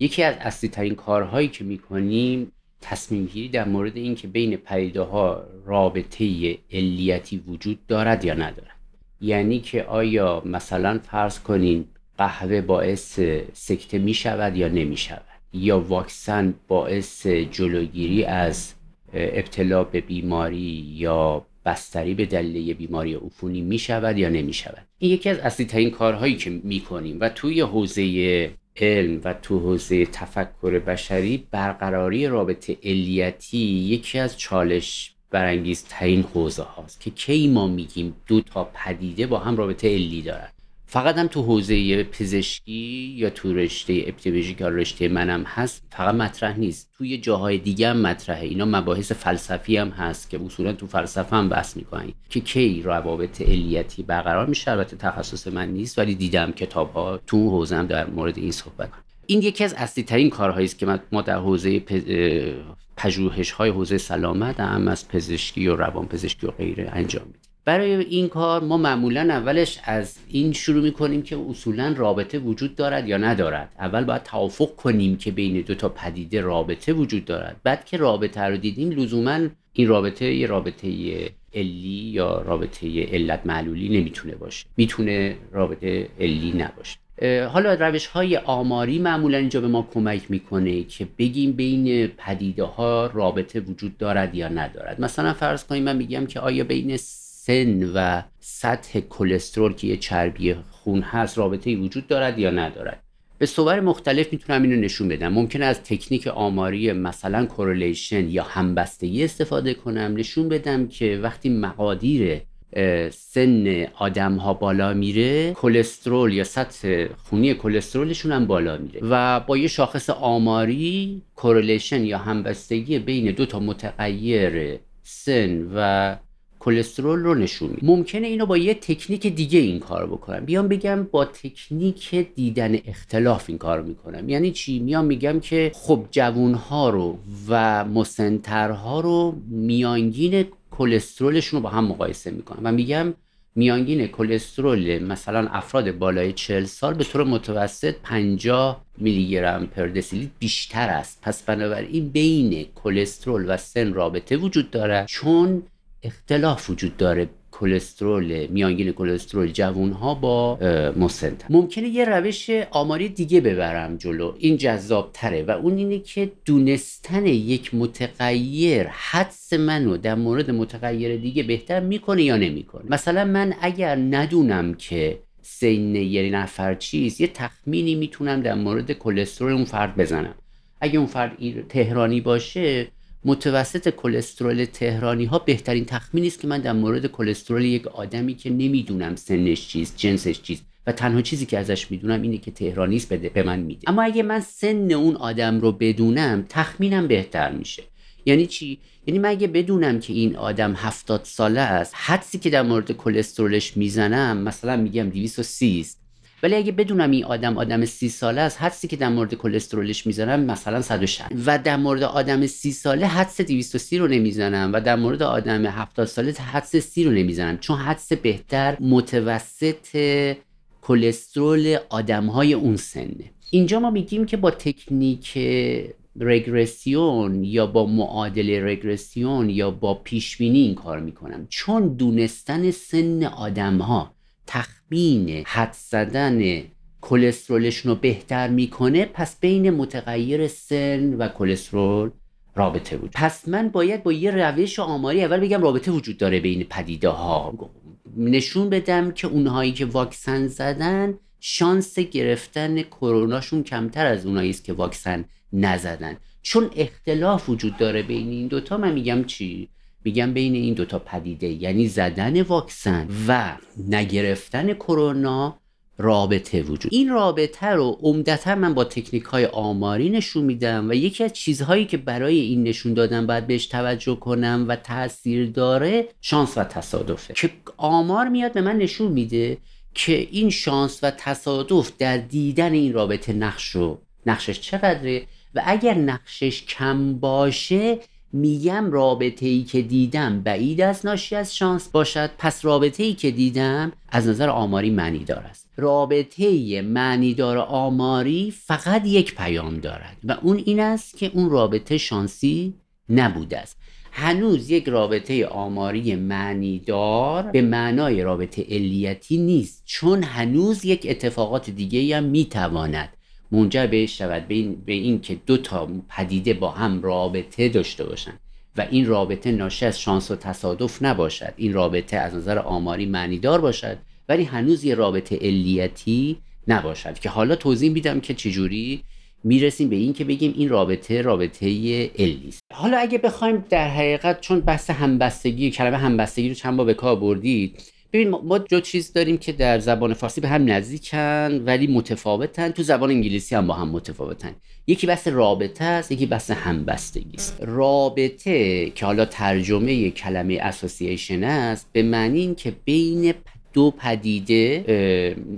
یکی از اصلی ترین کارهایی که می‌کنیم تصمیم گیری در مورد اینکه بین پدیده ها رابطه علیتی وجود دارد یا ندارد. یعنی که آیا مثلا فرض کنین قهوه باعث سکته می شود یا نمی شود یا واکسن باعث جلوگیری از ابتلا به بیماری یا بستری به دلیل بیماری عفونی می شود یا نمی شود این یکی از اصلی ترین کارهایی که می کنیم و توی حوزه علم و تو حوزه تفکر بشری برقراری رابطه علیتی یکی از چالش برانگیز ترین حوزه هاست که کی ما میگیم دو تا پدیده با هم رابطه علی دارن. فقط هم تو حوزه پزشکی یا تو رشته اپیدمیولوژی که رشته منم هست فقط مطرح نیست. توی جاهای دیگه هم مطرحه. اینا مباحث فلسفی هم هست که اصولا تو فلسفه هم بحث می‌کنن. که کی روابط علیتی برقرار میشه؟ البته تخصص من نیست ولی دیدم کتاب ها تو حوزه هم در مورد این صحبت این یکی از اصلی ترین کارهایی است که ما در حوزه پژوهش های حوزه سلامت هم از پزشکی و روان پزشکی و غیره انجام میدیم. برای این کار ما معمولا اولش از این شروع می‌کنیم که اصولا رابطه وجود دارد یا ندارد. اول باید توافق کنیم که بین دو تا پدیده رابطه وجود دارد. بعد که رابطه رو دیدیم لزوما این رابطه یه رابطه علی یا رابطه علت معلولی نمی‌تونه باشه. می‌تونه رابطه علی نباشه. حالا روش های آماری معمولا اینجا به ما کمک می‌کنه که بگیم بین پدیده ها رابطه وجود دارد یا ندارد. مثلا فرض کنیم من میگم که آیا بین سن و سطح کلسترول که یه چربی خون هست رابطه وجود دارد یا ندارد؟ به صور مختلف می‌تونم اینو نشون بدم. ممکنه از تکنیک آماری مثلا کورلیشن یا همبستگی استفاده کنم. نشون بدم که وقتی مقادیر سن آدم ها بالا میره کلسترول یا سطح خونی کلسترولشون هم بالا میره. و با یه شاخص آماری correlation یا همبستگی بین دو تا متغیر سن و کلسترول رو نشون میده. ممکنه اینو با یه تکنیک دیگه این کار بکنم. بیام بگم با تکنیک دیدن اختلاف این کار می‌کنم. یعنی چی؟ میام میگم که خب جوون‌ها رو و مسنترها رو میانگین کلسترولشون رو با هم مقایسه می‌کنم و میگم میانگین کلسترول مثلا افراد بالای 40 سال به طور متوسط 50 میلی گرم پر دسیلیتر بیشتر است. پس بنابراین بین کلسترول و سن رابطه وجود داره. چون اختلاف وجود داره کلسترول میانگین کلسترول جوون ها با مسنت ممکنه یه روش آماری دیگه ببرم جلو. این جذاب تره و اون اینه که دونستن یک متغیر حدس منو در مورد متغیر دیگه بهتر می‌کنه یا نمی‌کنه. مثلا من اگر ندونم که سین یه نفر چیست یه تخمینی می‌تونم در مورد کلسترول اون فرد بزنم. اگه اون فرد تهرانی باشه متوسط کلسترول تهرانی ها بهترین تخمینی است که من در مورد کلسترول یک آدمی که نمی‌دونم سنش چیست جنسش چیست و تنها چیزی که ازش می‌دونم اینه که تهرانی است بده به من میده. اما اگه من سن اون آدم رو بدونم تخمینم بهتر میشه. یعنی چی؟ یعنی من اگه بدونم که این آدم هفتاد ساله است حدسی که در مورد کلسترولش می‌زنم مثلا میگم 230 است ولی اگه بدونم این آدم آدم سی ساله است حدسی که در مورد کلسترولش می‌زنم مثلا 160 و در مورد آدم سی ساله حدس 230 رو نمی‌زنم. و در مورد آدم 70 ساله حدس 30 رو نمی‌زنم. چون حدس بهتر متوسط کلسترول آدم های اون سنه. اینجا ما میگیم که با تکنیک رگرسیون یا با معادل رگرسیون یا با پیشبینی این کار می‌کنم. چون دونستن سن آدم ها تخمین حد زدن کلسترولشون رو بهتر می‌کنه پس بین متغیر سن و کلسترول رابطه وجود پس من باید با یه روش آماری اول بگم رابطه وجود داره بین پدیده ها نشون بدم که اونهایی که واکسن زدن شانس گرفتن کروناشون کمتر از اونایی است که واکسن نزدن. چون اختلاف وجود داره بین این دوتا من میگم چی؟ میگم بین این دوتا پدیده یعنی زدن واکسن و نگرفتن کرونا رابطه وجود. این رابطه رو عمدتا من با تکنیک های آماری نشون میدم و یکی از چیزهایی که برای این نشون دادن باید بهش توجه کنم و تاثیر داره شانس و تصادفه. که آمار میاد به من نشون میده که این شانس و تصادف در دیدن این رابطه نقش رو نقشش چقدره و اگر نقشش کم باشه میگم رابطه ای که دیدم بعید از ناشی از شانس باشد. پس رابطه ای که دیدم از نظر آماری معنی دار است. رابطه معنیدار آماری فقط یک پیام دارد و اون این است که اون رابطه شانسی نبوده است. هنوز یک رابطه آماری معنیدار به معنای رابطه علیتی نیست چون هنوز یک اتفاقات دیگه هم می‌تواند منجر به شود به این, به این که دو تا پدیده با هم رابطه داشته باشند و این رابطه ناشی از شانس و تصادف نباشد. این رابطه از نظر آماری معنیدار باشد ولی هنوز یه رابطه علیتی نباشد. که حالا توضیح میدم که چجوری می‌رسیم به این که بگیم این رابطه رابطه علی است حالا اگه بخوایم در حقیقت چون بحث همبستگی کلمه همبستگی رو چند بار به کار بردید ببین ما دو چیز داریم که در زبان فارسی به هم نزدیکن ولی متفاوتن. تو زبان انگلیسی هم با هم متفاوتن. یکی بحث رابطه است یکی بحث همبستگی است. رابطه که حالا ترجمه کلمه association است به معنی این که بین دو پدیده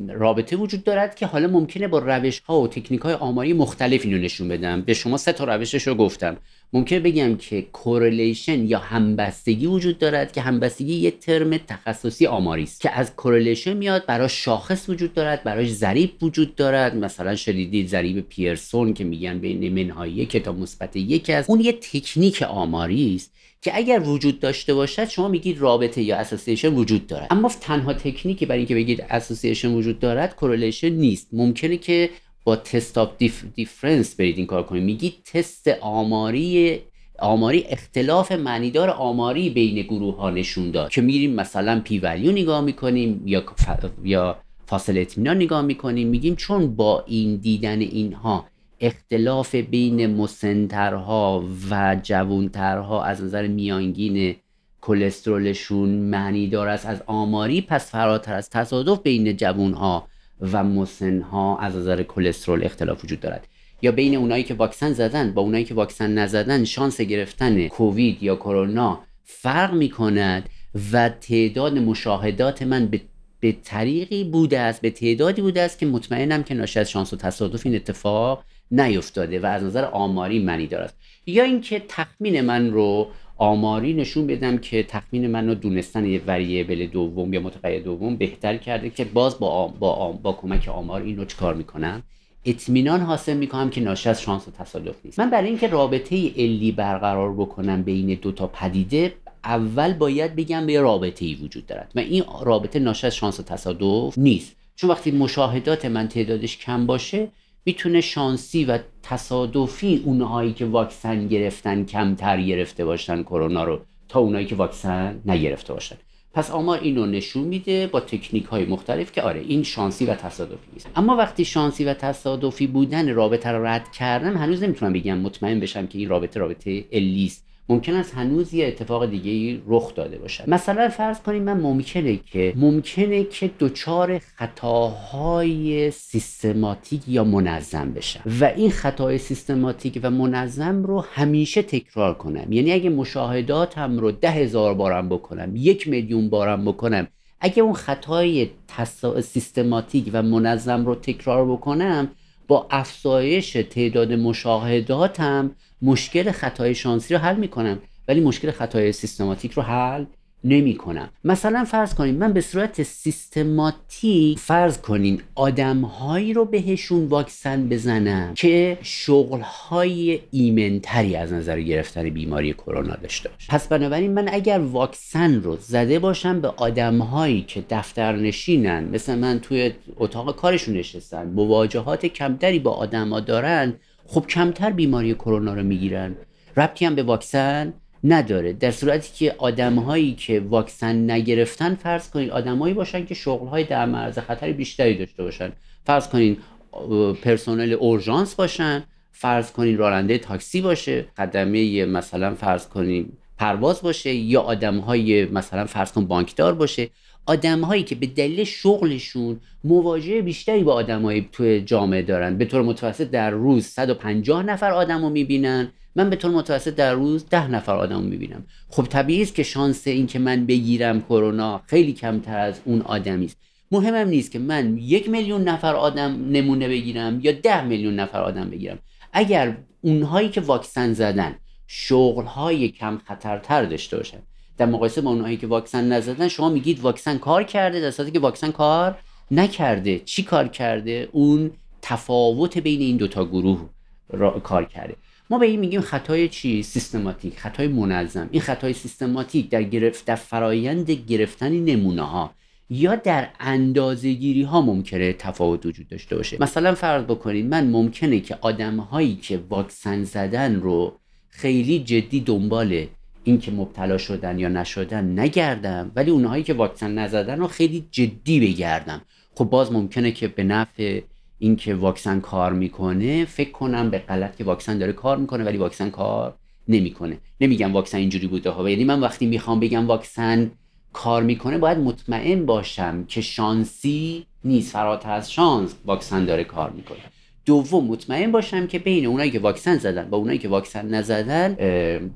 رابطه وجود دارد که حالا ممکنه با روش ها و تکنیک های آماری مختلف اینو نشون بدم. به شما سه تا روشش رو گفتم. ممکنه بگم که correlation یا همبستگی وجود دارد که همبستگی یه ترم تخصصی آماری است که از correlation میاد براش شاخص وجود دارد براش ضریب وجود دارد. مثلا شنیدید ضریب پیرسون که میگن بین منهای یک تا مثبت یک است. اون یه تکنیک آماری است که اگر وجود داشته باشد شما میگید رابطه یا association وجود دارد. اما تنها تکنیکی برای اینکه بگید association وجود دارد correlation نیست. ممکنه که با test of difference برید این کار کنید. میگید تست آماری آماری اختلاف معنیدار آماری بین گروه ها نشون داد. که میریم مثلا P value نگاه می‌کنیم یا یا فاصله اطمینان نگاه می‌کنیم میگیم چون با این دیدن اینها اختلاف بین مسنترها و جوونترها از نظر میانگین کلسترولشون معنی دار است. از آماری پس فراتر از تصادف بین جوونها و مسنها از نظر کلسترول اختلاف وجود دارد. یا بین اونایی که واکسن زدن با اونایی که واکسن نزدن شانس گرفتن کووید یا کرونا فرق می کند و تعداد مشاهدات من به به طریقی بوده است به تعدادی بوده است که مطمئنم که ناشی از شانس و تصادف این اتفاق نیفتاده و از نظر آماری معنی دارد. یا اینکه تخمین من رو آماری نشون بدم که تخمین من رو دونستن یه وریبل دوم یا متغیر دوم بهتر کرده که باز با, با, با کمک آمار این رو چکار می‌کنم؟ اطمینان حاصل می‌کنم که ناشی از شانس و تصادف نیست. من برای اینکه رابطه علی برقرار بکنم بین دو تا پدیده اول باید بگم به رابطه ای وجود دارد و این رابطه ناشی از شانس و تصادف نیست. چون وقتی مشاهدات من تعدادش کم باشه می‌تونه شانسی و تصادفی اونهایی که واکسن گرفتن کمتر گرفته باشن کرونا رو تا اونهایی که واکسن نگرفته باشن. پس آمار اینو نشون میده با تکنیک های مختلف که آره این شانسی و تصادفی است اما وقتی شانسی و تصادفی بودن رابطه رو رد کردم هنوز نمی‌تونم بگم مطمئن بشم که این رابطه رابطه الیست ممکن است هنوز یه اتفاق دیگه ای رخ داده باشد. مثلا فرض کنیم من ممکنه که ممکنه که دچار خطاهای سیستماتیک یا منظم بشم. و این خطای سیستماتیک و منظم رو همیشه تکرار کنم. یعنی اگه مشاهداتم رو ده هزار بارم بکنم یک میلیون بارم بکنم اگه اون خطای سیستماتیک و منظم رو تکرار بکنم با افزایش تعداد مشاهداتم مشکل خطای شانسی رو حل می‌کنم ولی مشکل خطای سیستماتیک رو حل نمی کنم مثلا فرض کنیم من به صورت سیستماتیک فرض کنین آدمهایی رو بهشون واکسن بزنم که شغلهای ایمنتری از نظر گرفتن بیماری کرونا داشته باشه پس بنابراین من اگر واکسن رو زده باشم به آدمهایی که دفتر نشینن مثل من توی اتاق کارشون نشستن مواجهات کمتری با آدما دارن خب کمتر بیماری کرونا رو می‌گیرن. ربطی هم به واکسن نداره. در صورتی که آدمهایی که واکسن نگرفتن فرض کنید آدمهایی باشن که شغلهای در معرض خطر بیشتری داشته باشن. فرض کنین پرسنل اورژانس باشن. فرض کنین راننده تاکسی باشه. خدمه مثلا فرض کنین پرواز باشه. یا آدمهای مثلا فرض کن بانکدار باشه. آدم هایی که به دلیل شغلشون مواجهه بیشتری با آدمایی توی جامعه دارن. به طور متوسط در روز 150 نفر آدم رو می‌بینن. من به طور متوسط در روز 10 نفر آدم رو می‌بینم. خب طبیعی است که شانس این که من بگیرم کرونا خیلی کمتر از اون آدمی است. مهمم نیست که من یک میلیون نفر آدم نمونه بگیرم یا ده میلیون نفر آدم بگیرم. اگر اونهایی که واکسن زدن شغلهای کم خطرتر داشته باشن در مقایسه با اونهایی که واکسن نزدن شما میگید واکسن کار کرده در صورتی که واکسن کار نکرده. چی کار کرده؟ اون تفاوت بین این دوتا گروه را کار کرده. ما به این میگیم خطای چی؟ سیستماتیک. خطای منظم. این خطای سیستماتیک در گرفت در فرایند گرفتن نمونه ها یا در اندازه گیری ها ممکنه تفاوت وجود داشته باشه. مثلا فرض بکنید من ممکنه که آدم هایی که واکسن زدن رو خیلی جدی دنبال اینکه مبتلا شدن یا نشدن نگردم ولی اونهایی که واکسن نزدن رو خیلی جدی بگردم. خب باز ممکنه که به نفع اینکه واکسن کار می‌کنه فکر کنم به غلط که واکسن داره کار می‌کنه ولی واکسن کار نمی‌کنه. نمیگم واکسن اینجوری بوده ها. یعنی من وقتی می‌خوام بگم واکسن کار می‌کنه باید مطمئن باشم که شانسی نیست. فراتر از شانس واکسن داره کار می‌کنه. دوم مطمئن باشم که بین اونایی که واکسن زدن با اونایی که واکسن نزدن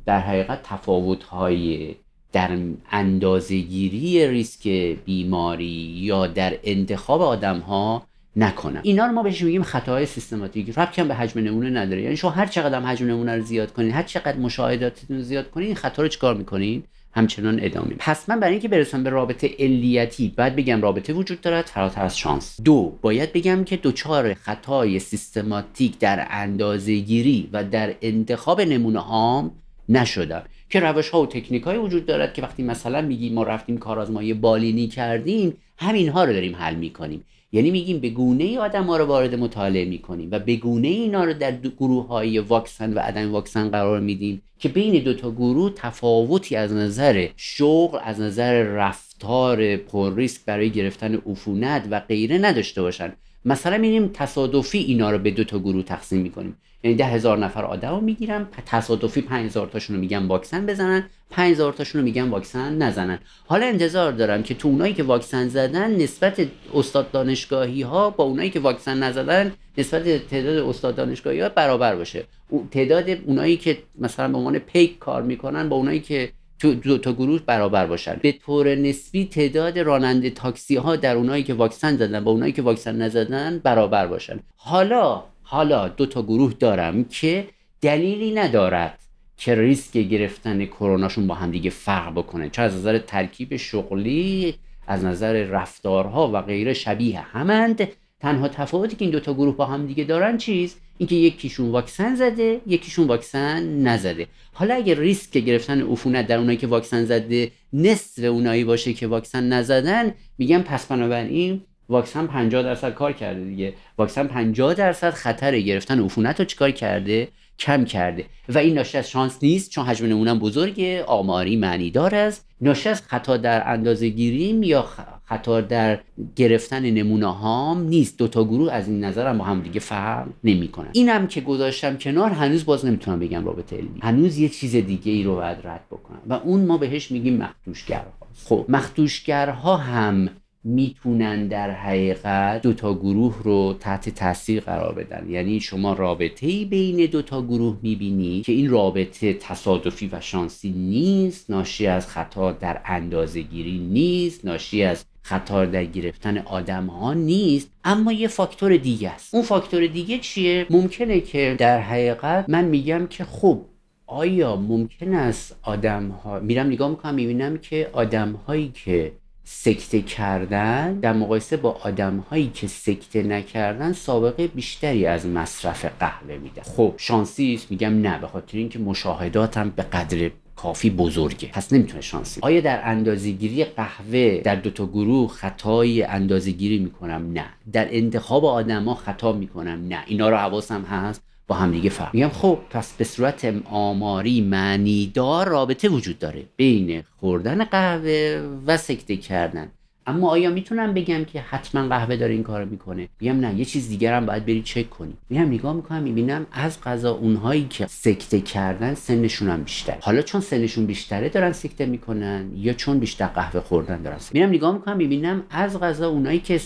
در حقیقت تفاوت های در اندازهگیری ریسک بیماری یا در انتخاب آدم ها نکنم. اینا رو ما بهش میگیم خطاهای سیستماتیک. ربطی هم به حجم نمونه نداره. یعنی شما هر چقدر حجم نمونه رو زیاد کنین هر چقدر مشاهداتتون رو زیاد کنین خطا رو چیکار می‌کنین؟ همچنان ادامه پس من برای اینکه برسم به رابطه علیتی باید بگم رابطه وجود دارد فراتر از شانس. دو باید بگم که دچار خطای سیستماتیک در اندازهگیری و در انتخاب نمونه هام نشدم. که روش ها و تکنیک های وجود دارد که وقتی مثلا میگیم ما رفتیم کارآزمایی بالینی کردیم همین ها رو داریم حل می‌کنیم. یعنی میگیم به گونه ای آدم ها رو وارد مطالعه می‌کنیم و به گونه اینا رو در گروه های واکسن و عدم واکسن قرار میدیم که بین دو تا گروه تفاوتی از نظر شغل از نظر رفتار پر ریسک برای گرفتن عفونت و غیره نداشته باشن. مثلا میریم تصادفی اینا رو به دو تا گروه تقسیم می‌کنیم. یعنی ده هزار نفر آدم رو می‌گیرم تصادفی پنج هزار تاشون رو میگم واکسن بزنن پنج هزار تاشون رو میگم واکسن نزنن. حالا انتظار دارم که تو اونایی که واکسن زدن نسبت استاد دانشگاهی ها با اونایی که واکسن نزدن نسبت تعداد استاد دانشگاهی ها برابر باشه. تعداد اونایی که مثلا به عنوان پیک کار می‌کنن با اونایی که تو دو تا گروه برابر باشن. به طور نسبی تعداد راننده تاکسی ها در اونایی که واکسن زدن با اونایی که واکسن نزدن برابر باشن. حالا حالا دو تا گروه دارم که دلیلی ندارد که ریسک گرفتن کروناشون با همدیگه فرق بکنه. چه از نظر ترکیب شغلی از نظر رفتارها و غیره شبیه همند. تنها تفاوتی که این دوتا گروه با هم دیگه دارن چیز؟ اینکه یکیشون واکسن زده یکیشون واکسن نزده. حالا اگه ریسک گرفتن عفونت در اونایی که واکسن زده نصف اونایی باشه که واکسن نزدن میگم پس بنابراین واکسن 50 درصد کار کرده دیگه. واکسن 50 درصد خطر گرفتن عفونت رو چیکار کرده؟ کم کرده. و این ناشی از شانس نیست چون حجم نمونم بزرگه. آماری معنی دار است. ناشی از خطا در اندازه گیریم یا خطا در گرفتن نمونه هام نیست. دوتا گروه از این نظر هم با هم دیگه فرق نمی‌کنن. اینم که گذاشتم کنار هنوز باز نمی‌تونم بگم رابطه علمی. هنوز یه چیز دیگه ای رو باید رد بکنم. و اون ما بهش میگیم مخدوشگرها. خب مخدوشگرها هم می‌تونن در حقیقت دو تا گروه رو تحت تاثیر قرار بدن. یعنی شما رابطه بین دو تا گروه می‌بینی که این رابطه تصادفی و شانسی نیست ناشی از خطا در اندازه گیری نیست ناشی از خطا در گرفتن آدم ها نیست. اما یه فاکتور دیگه است. اون فاکتور دیگه چیه؟ ممکنه که در حقیقت من میگم که خب آیا ممکن است آدم ها میرم نگاه می‌کنم می‌بینم که آدم هایی که سکته کردن در مقایسه با آدم هایی که سکته نکردن سابقه بیشتری از مصرف قهوه میدن خب شانسی است میگم نه به خاطر اینکه مشاهداتم به قدر کافی بزرگه. پس نمی‌تونه شانسی. آیا در اندازهگیری قهوه در دوتا گروه خطای اندازهگیری می‌کنم؟ نه. در انتخاب آدما خطا می‌کنم؟ نه. اینا رو حواسم هست؟ با هم دیگه فرق. میگم خب پس به صورت آماری معنیدار رابطه وجود داره بین خوردن قهوه و سکته کردن. اما آیا می‌تونم بگم که حتما قهوه داره این کارو می‌کنه؟ میگم نه یه چیز دیگر هم باید بری چک کنی. میگم نگاه می‌کنم می‌بینم از غذا اونهایی که سکته کردن سنشون هم بیشتر حالا چون سنشون بیشتره دارن سکته می‌کنن یا چون بیشتر قهوه خوردن دارن میرم نگاه می‌کنم می‌بینم از غذا اونایی که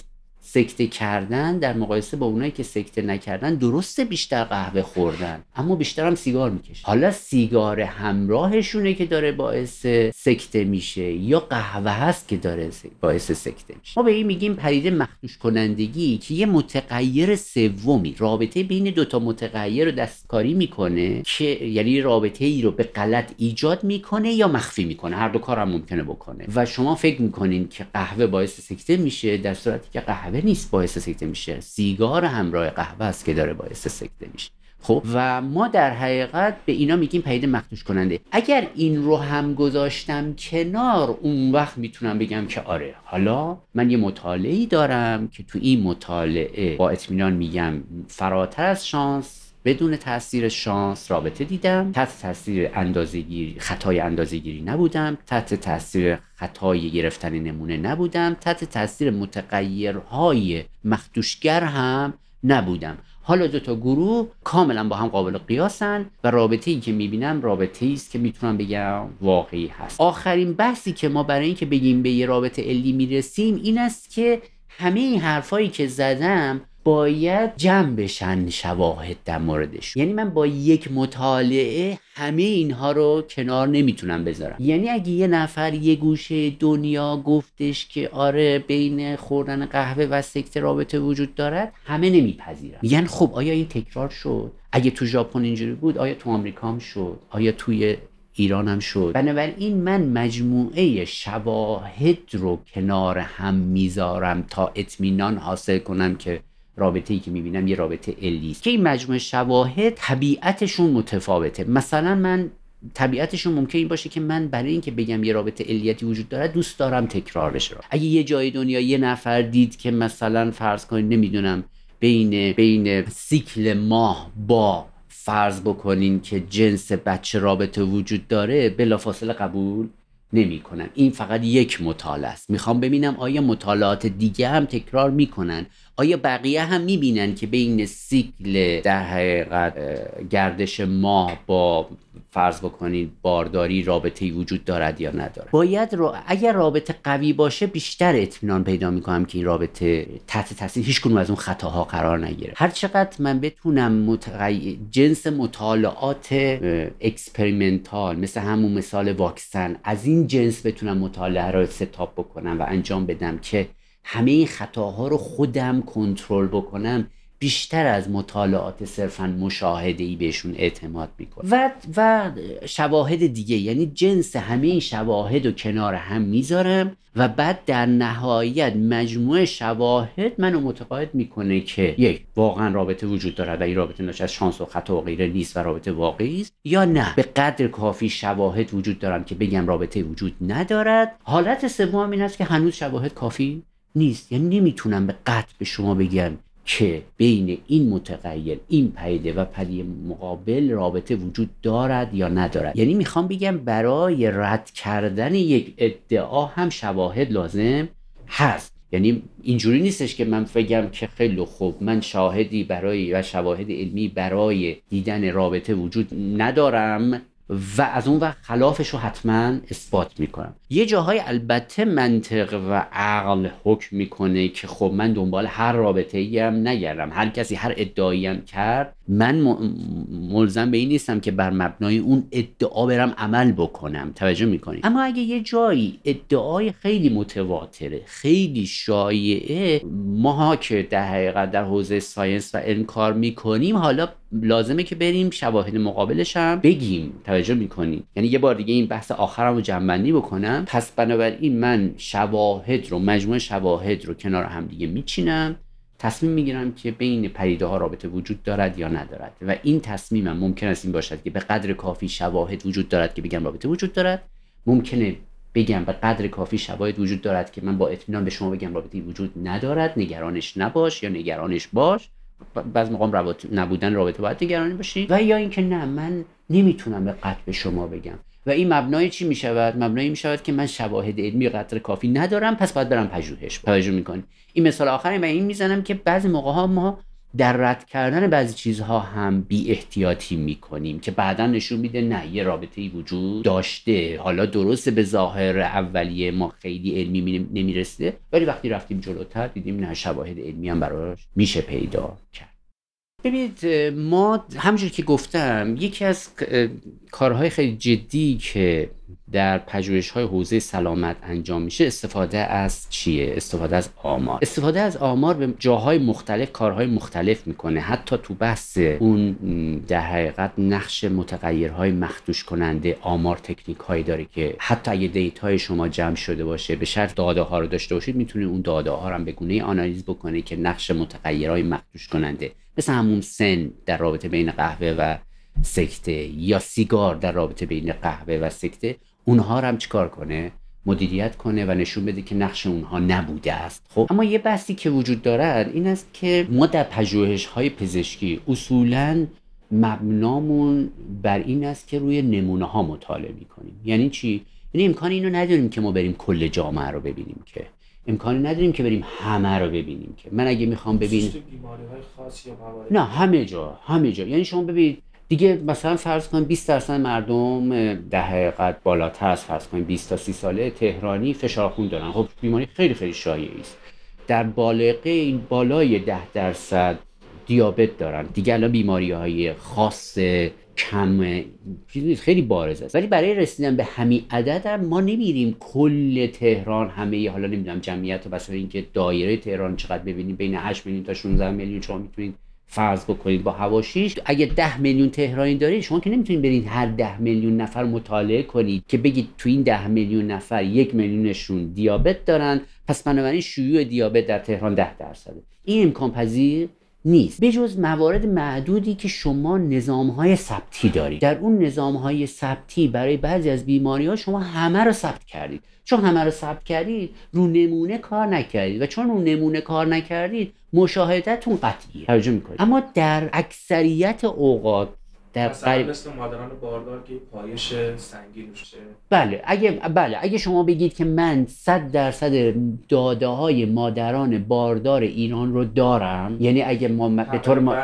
سکته کردن در مقایسه با اونایی که سکته نکردن درسته بیشتر قهوه خوردن اما بیشتر هم سیگار می‌کشن حالا سیگار همراهشونه که داره باعث سکته میشه یا قهوه هست که داره باعث سکته میشه؟ ما به این میگیم پدیده مخدوش کنندگی که یه متغیر سومی رابطه بین دوتا متغیر رو دستکاری می‌کنه که یعنی رابطه ای رو به غلط ایجاد می‌کنه یا مخفی می‌کنه. هر دو کار هم ممکنه بکنه. و شما فکر می‌کنین که قهوه باعث سکته میشه در صورتی که قهوه قهوه نیست باعث سکته میشه. سیگار همراه قهوه است که داره باعث سکته میشه. خب و ما در حقیقت به اینا میگیم پدیده مخدوش کننده. اگر این رو هم گذاشتم کنار اون وقت می‌تونم بگم که آره. حالا من یه مطالعه دارم که تو این مطالعه با اطمینان میگم فراتر از شانس بدون تاثیر شانس رابطه دیدم. تحت تاثیر اندازهگیری خطای اندازهگیری نبودم. تحت تاثیر خطای گرفتن نمونه نبودم. تحت تاثیر متغیرهای مخدوشگر هم نبودم. حالا دو تا گروه کاملا با هم قابل قیاسن و رابطه ای که می‌بینم رابطه ای است که می‌تونم بگم واقعی هست. آخرین بحثی که ما برای اینکه بگیم به یه رابطه علی می‌رسیم این است که همه این حرفایی که زدم باید جمع بشن شواهد در موردش. یعنی من با یک مطالعه همه اینها رو کنار نمی‌تونم بذارم. یعنی اگه یه نفر یه گوشه دنیا گفتش که آره بین خوردن قهوه و سکت رابطه وجود دارد همه نمیپذیرن. میگن خب آیا این تکرار شد؟ اگه تو ژاپن اینجوری بود آیا تو آمریکا هم شد؟ آیا توی ایران هم شد؟ بنابراین من مجموعه شواهد رو کنار هم می‌ذارم تا اطمینان حاصل کنم که رابطه ای که می‌بینم یه رابطه علی که این مجموعه شواهد طبیعتشون متفاوته. مثلا من طبیعتشون ممکن این باشه که من برای اینکه بگم یه رابطه علیتی وجود داره دوست دارم تکرار بشه اگه یه جای دنیا یه نفر دید که مثلا فرض کنید نمی‌دونم بین بین سیکل ماه با فرض بکنین که جنس بچه رابطه وجود داره بلافاصله قبول نمی کنن. این فقط یک مطالعه است. می‌خوام ببینم آیا مطالعات دیگه هم تکرار می‌کنن؟ آیا بقیه هم می‌بینن که بین سیکل در حقیقت گردش ماه با فرض بکنید بارداری رابطه وجود دارد یا ندارد؟ باید رو اگر رابطه قوی باشه بیشتر اطمینان پیدا می‌کنم که این رابطه تحت تاثیر هیچ از اون خطاها قرار نگیره. هر چقدر من بتونم جنس مطالعات experimental مثل همون مثال واکسن از این جنس بتونم مطالعه رو setup بکنم و انجام بدم که همه این خطاها رو خودم کنترل بکنم بیشتر از مطالعات صرفا مشاهده ای بهشون اعتماد می‌کنم. و و شواهد دیگه یعنی جنس همه این شواهد رو کنار هم می‌ذارم و بعد در نهایت مجموعه شواهد منو متقاعد می‌کنه که یک واقعا رابطه وجود دارد و این رابطه ناشی از شانس و خطا و غیره نیست و رابطه واقعی است یا نه به قدر کافی شواهد وجود دارم که بگم رابطه وجود ندارد. حالت سوم این است که هنوز شواهد کافی نیست. یعنی نمی‌تونم به قطع به شما بگم که بین این متغیر این پیده و پدیه مقابل رابطه وجود دارد یا ندارد. یعنی می‌خوام بگم برای رد کردن یک ادعا هم شواهد لازم هست. یعنی اینجوری نیستش که من بگم که خیلی خوب من شاهدی برای و شواهد علمی برای دیدن رابطه وجود ندارم. و از اون وقت خلافش رو حتما اثبات می‌کنم. یه جاهای البته منطق و عقل حکم می‌کنه که خب من دنبال هر رابطه ای هم نگردم. هر کسی هر ادعایی هم کرد من ملزم به این نیستم که بر مبنای اون ادعا برم عمل بکنم. توجه می‌کنید اما اگه یه جایی ادعای خیلی متواتره خیلی شایعه ماها که در حقیقت در حوزه ساینس و علم کار می‌کنیم حالا لازمه که بریم شواهد مقابلش هم بگیم. توجه می‌کنیم یعنی یه بار دیگه این بحث آخرم رو جنبندی بکنم. پس بنابراین من شواهد رو مجموعه شواهد رو کنار هم دیگه میچینم. تصمیم می‌گیرم که بین پدیده ها رابطه وجود دارد یا ندارد. و این تصمیمم ممکن است این باشد که به قدر کافی شواهد وجود دارد که بگم رابطه وجود دارد. ممکنه بگم به قدر کافی شواهد وجود دارد که من با اطمینان به شما بگم رابطه وجود ندارد نگرانش نباش یا نگرانش باش. بعض مقام نبودن رابطه باید نگرانی باشی. و یا اینکه نه من نمی‌تونم به قطع شما بگم. و این مبنای چی می شود مبنایی می شود که من شواهد علمی قدر کافی ندارم پس باید برم پژوهش توجه می‌کنی؟ این مثال آخری من این می‌زنم که بعضی موقع ها ما در رد کردن بعضی چیزها هم بی احتیاطی می‌کنیم که بعدا نشون میده نه یه رابطه ای وجود داشته. حالا درسته به ظاهر اولیه ما خیلی علمی نمی‌رسه ولی وقتی رفتیم جلوتر دیدیم نه شواهد علمی هم براش میشه پیدا کرد. ببینید ما همجور که گفتم یکی از کارهای خیلی جدی که در پژوهش های حوزه سلامت انجام میشه استفاده از چیه؟ استفاده از آمار. استفاده از آمار به جاهای مختلف کارهای مختلف می‌کنه. حتی تو بحث اون در حقیقت نقش متغیرهای مخدوش کننده آمار تکنیک هایی داره که حتی اگه دیت شما جمع شده باشه به شرط داده ها رو داشته باشید می‌تونید اون داده ها رو به گونه آنالیز بکنه که نقش متغیرهای مخدوش کننده. مثل همون سن در رابطه بین قهوه و سکته یا سیگار در رابطه بین قهوه و سکته اونها رو هم چیکار کنه؟ مدیریت کنه و نشون بده که نقش اونها نبوده است. خب اما یه بحثی که وجود دارد این است که ما در پژوهش های پزشکی اصولا مبنامون بر این است که روی نمونه ها مطالعه می‌کنیم. یعنی چی؟ یعنی امکان اینو نداریم که ما بریم کل جامعه رو ببینیم که. امکانی نداریم که بریم همه رو ببینیم که. من اگه می‌خوام ببینم نه همه جا همه جا. یعنی شما ببینید دیگه مثلا فرض کنیم 20 درصد مردم در حقیقت بالاتر از فرض کنیم 20 تا 30 ساله تهرانی فشار خون دارن. خب بیماری خیلی خیلی شایعی است. در بالغه این بالای 10 درصد دیابت دارن. دیگه الان بیماری های خاص کم خیلی بارز است. ولی برای رسیدن به همین عدد ما نمیریم کل تهران همه حالا نمی‌دونم جمعیت و بس اینکه دایره تهران چقدر ببینیم بین 8 میلیون تا 16 میلیون شما می‌تونید فرض بکنید با هواشیش اگه ده میلیون تهرانی دارید شما که نمی‌تونید برید هر ده میلیون نفر مطالعه کنید که بگید تو این ده میلیون نفر یک میلیونشون دیابت دارن پس بنابراین شیوع دیابت در تهران ده درصده. این امکان پذیر نیست. بجز موارد معدودی که شما نظام های ثبتی دارید. در اون نظام های ثبتی برای بعضی از بیماری ها شما همه رو ثبت کردید. چون همه رو ثبت کردید رو نمونه کار نکردید. و چون رو نمونه کار نکردید مشاهدتون قطعیه. توجه می‌کنید. اما در اکثریت اوقات در قریب مثل مادران باردار که پایش سنگین میشه. بله اگه بله اگه شما بگید که من 100 درصد داده های مادران باردار ایران رو دارم یعنی اگه ما به طور ما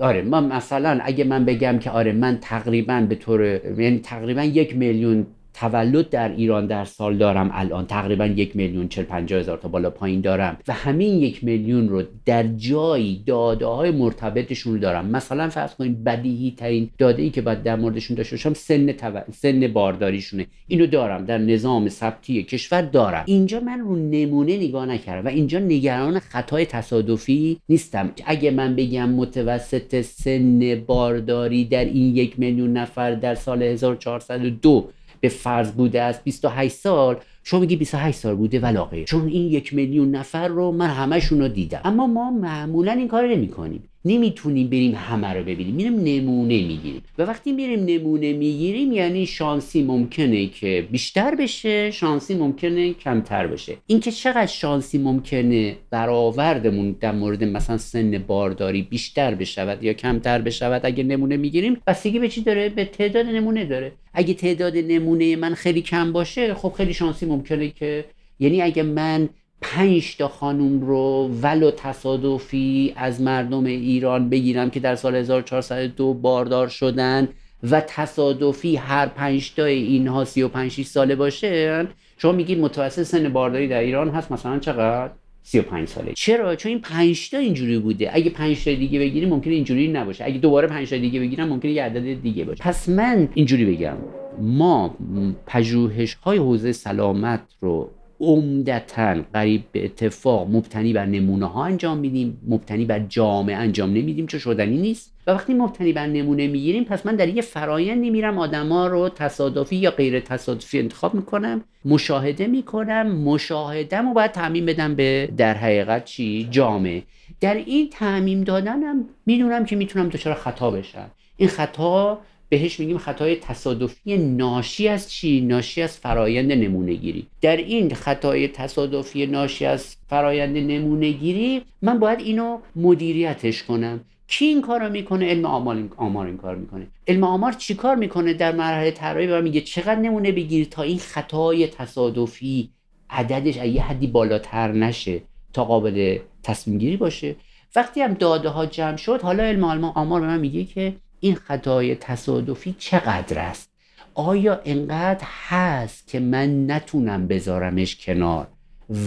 آره ما مثلا اگه من بگم که آره من تقریبا به طور یعنی تقریبا یک میلیون تولد در ایران در سال دارم الان. تقریبا یک میلیون چل پنجاه هزار تا بالا پایین دارم. و همین یک میلیون رو در جایی داده های مرتبطشون رو دارم. مثلا فرض کنید بدیهی ترین داده ای که باید در موردشون داشته باشم سن, سن بارداریشونه. اینو دارم. در نظام ثبتی کشور دارم. اینجا من رو نمونه نگاه نکردم و اینجا نگران خطای تصادفی نیستم. اگه من بگم متوسط سن بارداری در این یک میلیون نفر در سال 1402 به فرض بوده از 28 سال شما میگی 28 سال بوده؟ ولاقه چون این یک میلیون نفر رو من همشون رو دیدم. اما ما معمولا این کار نمی کنیم نمی‌تونیم بریم همه رو ببینیم. میریم نمونه می‌گیریم. و وقتی میریم نمونه می‌گیریم یعنی شانسی ممکنه که بیشتر بشه شانسی ممکنه کمتر بشه. اینکه چقدر شانسی ممکنه برآوردمون در مورد مثلا سن بارداری بیشتر بشود یا کمتر بشود اگه نمونه می‌گیریم بستگی به چی داره؟ به تعداد نمونه داره. اگه تعداد نمونه من خیلی کم باشه خب خیلی شانسی ممکنه که یعنی اگه من پنج تا خانوم رو ولو تصادفی از مردم ایران بگیرم که در سال 1402 باردار شدن و تصادفی هر پنج تا اینها 35 ساله باشه شما میگید متوسط سن بارداری در ایران هست مثلا چقدر؟ 35 ساله. چرا؟ چون این 5 تا اینجوری بوده. اگه 5 تا دیگه بگیریم ممکنه اینجوری نباشه. اگه دوباره 5 تا دیگه بگیرم ممکنه یه عدد دیگه باشه. پس من اینجوری بگم. ما پژوهش های حوزه سلامت رو عمدتا قریب به اتفاق مبتنی بر نمونه ها انجام میدیم مبتنی بر جامعه انجام نمیدیم چه شدنی نیست. و وقتی مبتنی بر نمونه می‌گیریم پس من در یه فرایندی میرم آدما رو تصادفی یا غیر تصادفی انتخاب می‌کنم مشاهده می‌کنم مشاهدم رو باید تعمین بدم به در حقیقت چی؟ جامعه. در این تعمیم دادنم می‌دونم که می‌تونم دچار خطا بشم. این خطا بهش میگیم خطای تصادفی ناشی از چی؟ ناشی از فرایند نمونه گیری در این خطای تصادفی ناشی از فرایند نمونه گیری من باید اینو مدیریتش کنم. کی این کارو می‌کنه؟ علم آمار آمار این کار می‌کنه. علم آمار چی کار می‌کنه؟ در مرحله طراحی و میگه چقدر نمونه بگیر تا این خطای تصادفی عددش یه حدی بالاتر نشه تا قابل تصمیم گیری باشه. وقتی هم داده ها جمع شد حالا علم آمار به من میگه که این خطای تصادفی چقدر است؟ آیا انقدر هست که من نتونم بذارمش کنار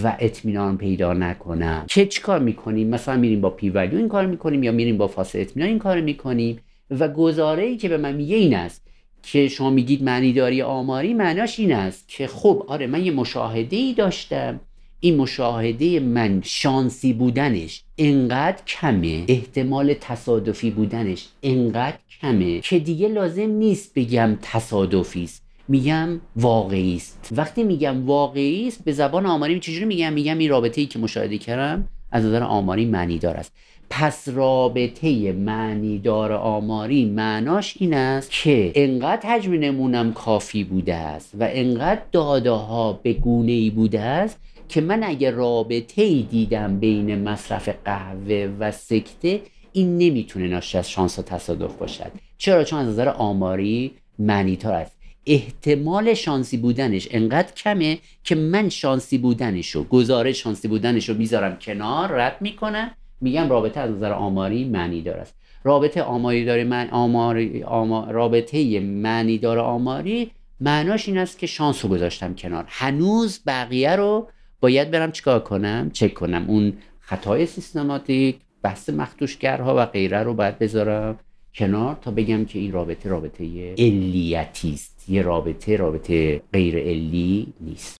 و اطمینان پیدا نکنم؟ چه کار می‌کنیم؟ مثلا میریم با پی ولیو این کار می‌کنیم یا میریم با فاصله اطمینان این کار می‌کنیم؟ و گزاره ای که به من میگه این است که شما میگید معنیداری آماری معناش این است که خب آره من یه مشاهده ای داشتم این مشاهده من شانسی بودنش انقدر کمه احتمال تصادفی بودنش انقدر کمه که دیگه لازم نیست بگم تصادفی است. میگم واقعی است. وقتی میگم واقعی است به زبان آماری چجوری میگم؟ میگم این رابطه ای که مشاهده کردم از نظر آماری معنی دار است. پس رابطه معنیدار آماری معناش این است که انقدر حجم نمونم کافی بوده است و انقدر داده ها به گونه ای بوده است که من اگر رابطه ای دیدم بین مصرف قهوه و سکته این نمی‌تونه ناشی از شانس و تصادف باشد. چرا؟ چون از نظر آماری معنیدار است. احتمال شانسی بودنش انقدر کمه که من شانسی بودنش رو گزارش شانسی بودنش رو می‌ذارم کنار رد می‌کنم. میگم رابطه از نظر آماری معنی دار است. رابطه آماری داره من آماری رابطه معنی داره آماری معناش این است که شانس رو گذاشتم کنار. هنوز بقیه رو باید برم چیکار کنم؟ چک کنم. اون خطای سیستماتیک بحث مختوشگرها و غیره رو باید بذارم کنار تا بگم که این رابطه رابطه علیتی است یه رابطه رابطه غیر علی نیست.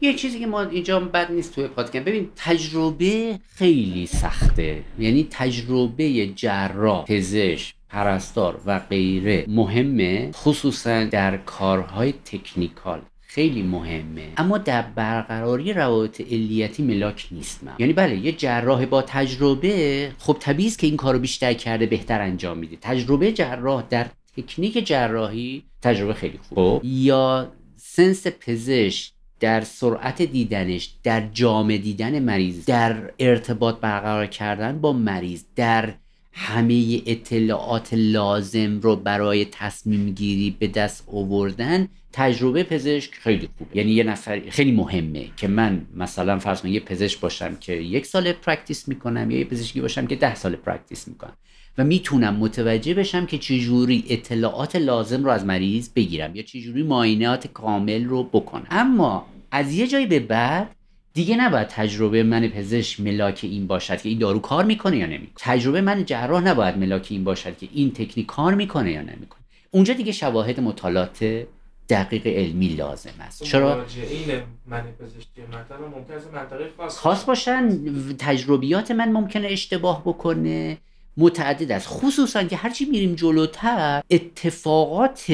یه چیزی که ما اینجا بد نیست توی پادکست. ببین تجربه خیلی سخته. یعنی تجربه جراح پزشک پرستار و غیره مهمه خصوصا در کارهای تکنیکال. خیلی مهمه. اما در برقراری روابط علیتی ملاک نیست من یعنی بله یه جراح با تجربه خب طبیعی که این کارو بیشتر کرده بهتر انجام میده. تجربه جراح در تکنیک جراحی تجربه خیلی خوب خب. یا sense پزشک در سرعت دیدنش در جامع دیدن مریض در ارتباط برقرار کردن با مریض در همه اطلاعات لازم رو برای تصمیم گیری به دست آوردن تجربه پزشک خیلی خوب. یعنی یه نفر خیلی مهمه که من مثلا فرض کنم یه پزشک باشم که یک سال practice می‌کنم یا یه پزشکی باشم که ده سال practice می‌کنم و می‌تونم متوجه بشم که چجوری اطلاعات لازم رو از مریض بگیرم یا چجوری معاینات کامل رو بکنم. اما از یه جایی به بعد دیگه نباید تجربه من پزشک ملاک این باشد که این دارو کار می‌کنه یا نمی‌کنه. تجربه من جراح نباید ملاک این باشد که این تکنیک کار می‌کنه یا نمی‌کنه. اونجا دیگه شواهد مطالعات دقیق علمی لازم است. چرا؟ من پزشکی ممکنه خاص, خاص باشن تجربیات من ممکنه اشتباه بکنه. متعدد است. خصوصا که هرچی میریم جلوتر اتفاقات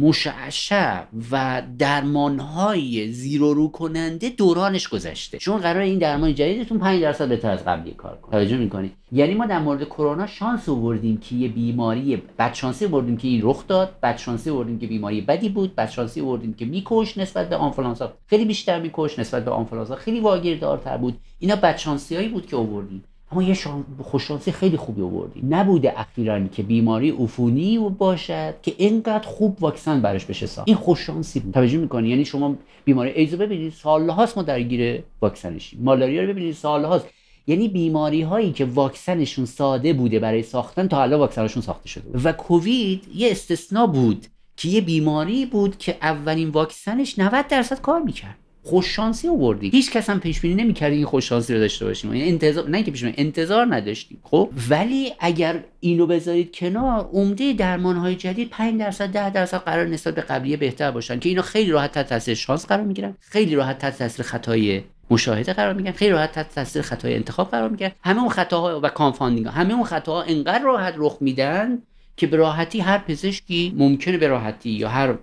مشعشع و درمانهای زیرو رو کننده دورانش گذشته. چون قرار این درمان جدیدتون 5 درصد بهتر از قبلی کار کنه. توجه می‌کنی؟ یعنی ما در مورد کرونا شانس آوردیم که یه بیماری بدشانسی آوردیم که این رخ داد بدشانسی آوردیم که بیماری بدی بود بدشانسی آوردیم که میکش نسبت به آنفولانزا. خیلی بیشتر میکش نسبت به آنفولانزا. خیلی واگیردارتر بود. اینا بدشانسی بود که آوردیم. اما یه خوششانسی خیلی خوبی آوردیم نبوده اخیرا که بیماری عفونی باشد که اینقدر خوب واکسن برش بشه ساخت. این خوششانسی بود. توجه می‌کنی؟ یعنی شما بیماری ایدز ببینید سالهاست ما درگیر واکسنشیم. مالاریا رو ببینید سالهاست. یعنی بیماری هایی که واکسنشون ساده بوده برای ساختن تا حالا واکسنشون ساخته شده و کووید یه استثنا بود که یه بیماری بود که اولین واکسنش 90 درصد کار می‌کرد. خوش شانسی آوردیم هیچ کس هم پیش بینی نمی‌کرد این خوش شانسی رو داشته باشیم. یعنی انتظار نه که پیش انتظار نداشتیم. خب؟ ولی اگر اینو بذارید کنار عمده درمان های جدید 5 درصد 10 درصد قرار نسبت به قبلیه بهتر باشن که اینا خیلی راحت تحت تاثیر شانس قرار می‌گیرن. خیلی راحت تحت تاثیر خطای مشاهده قرار می‌گیرن. خیلی راحت تحت تاثیر خطای انتخاب قرار می‌گیرن. همه اون خطاها و confounding همه اون خطاها انقدر راحت رخ میدن که به راحتی هر پزشکی ممکنه به راحتی یا هر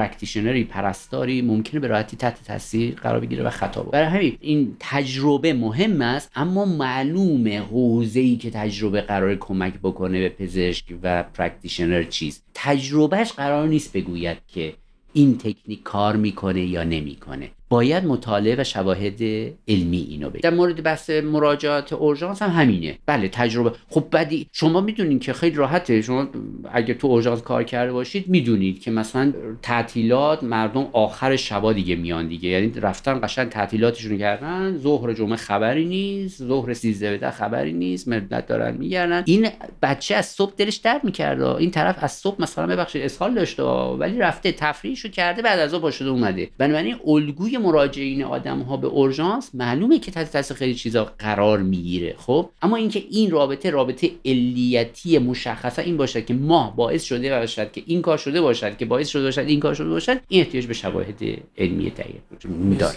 practitioner ی پرستاری ممکنه به راحتی تحت تاثیر قرار بگیره و خطا برای همین این تجربه مهم است اما معلومه حوزه ای که تجربه قرار کمک بکنه به پزشک و practitioner چیز تجربهش قرار نیست بگوید که این تکنیک کار می‌کنه یا نمی‌کنه. باید مطالعه و شواهد علمی اینو بگید در مورد بحث مراجعات اورژانس هم همینه. بله تجربه. خب بدی شما می‌دونید که خیلی راحته. شما اگه تو اورژانس کار کرده باشید می‌دونید که مثلا تعطیلات مردم آخر شبا دیگه میان دیگه. یعنی رفتن قشنگ تعطیلاتشون کردن. ظهر جمعه خبری نیست. ظهر 13 بده خبری نیست. ملت دارن میگردن. این بچه از صبح دلش درد می‌کرده. این طرف از صبح مثلا ببخشید اسهال داشته ولی رفته تفریحشو کرده بعد از ظهر اومده. بنابراین الگوی مراجعین آدم ها به اورژانس معلومه که تحت تاثیر خیلی چیزا قرار می‌گیره خب؟ اما اینکه این رابطه رابطه علیتی مشخصه این باشد که ماه باعث شده باشد که این کار شده باشد که باعث شده باشد این کار شده باشد این احتیاج به شواهد علمی دقیق داره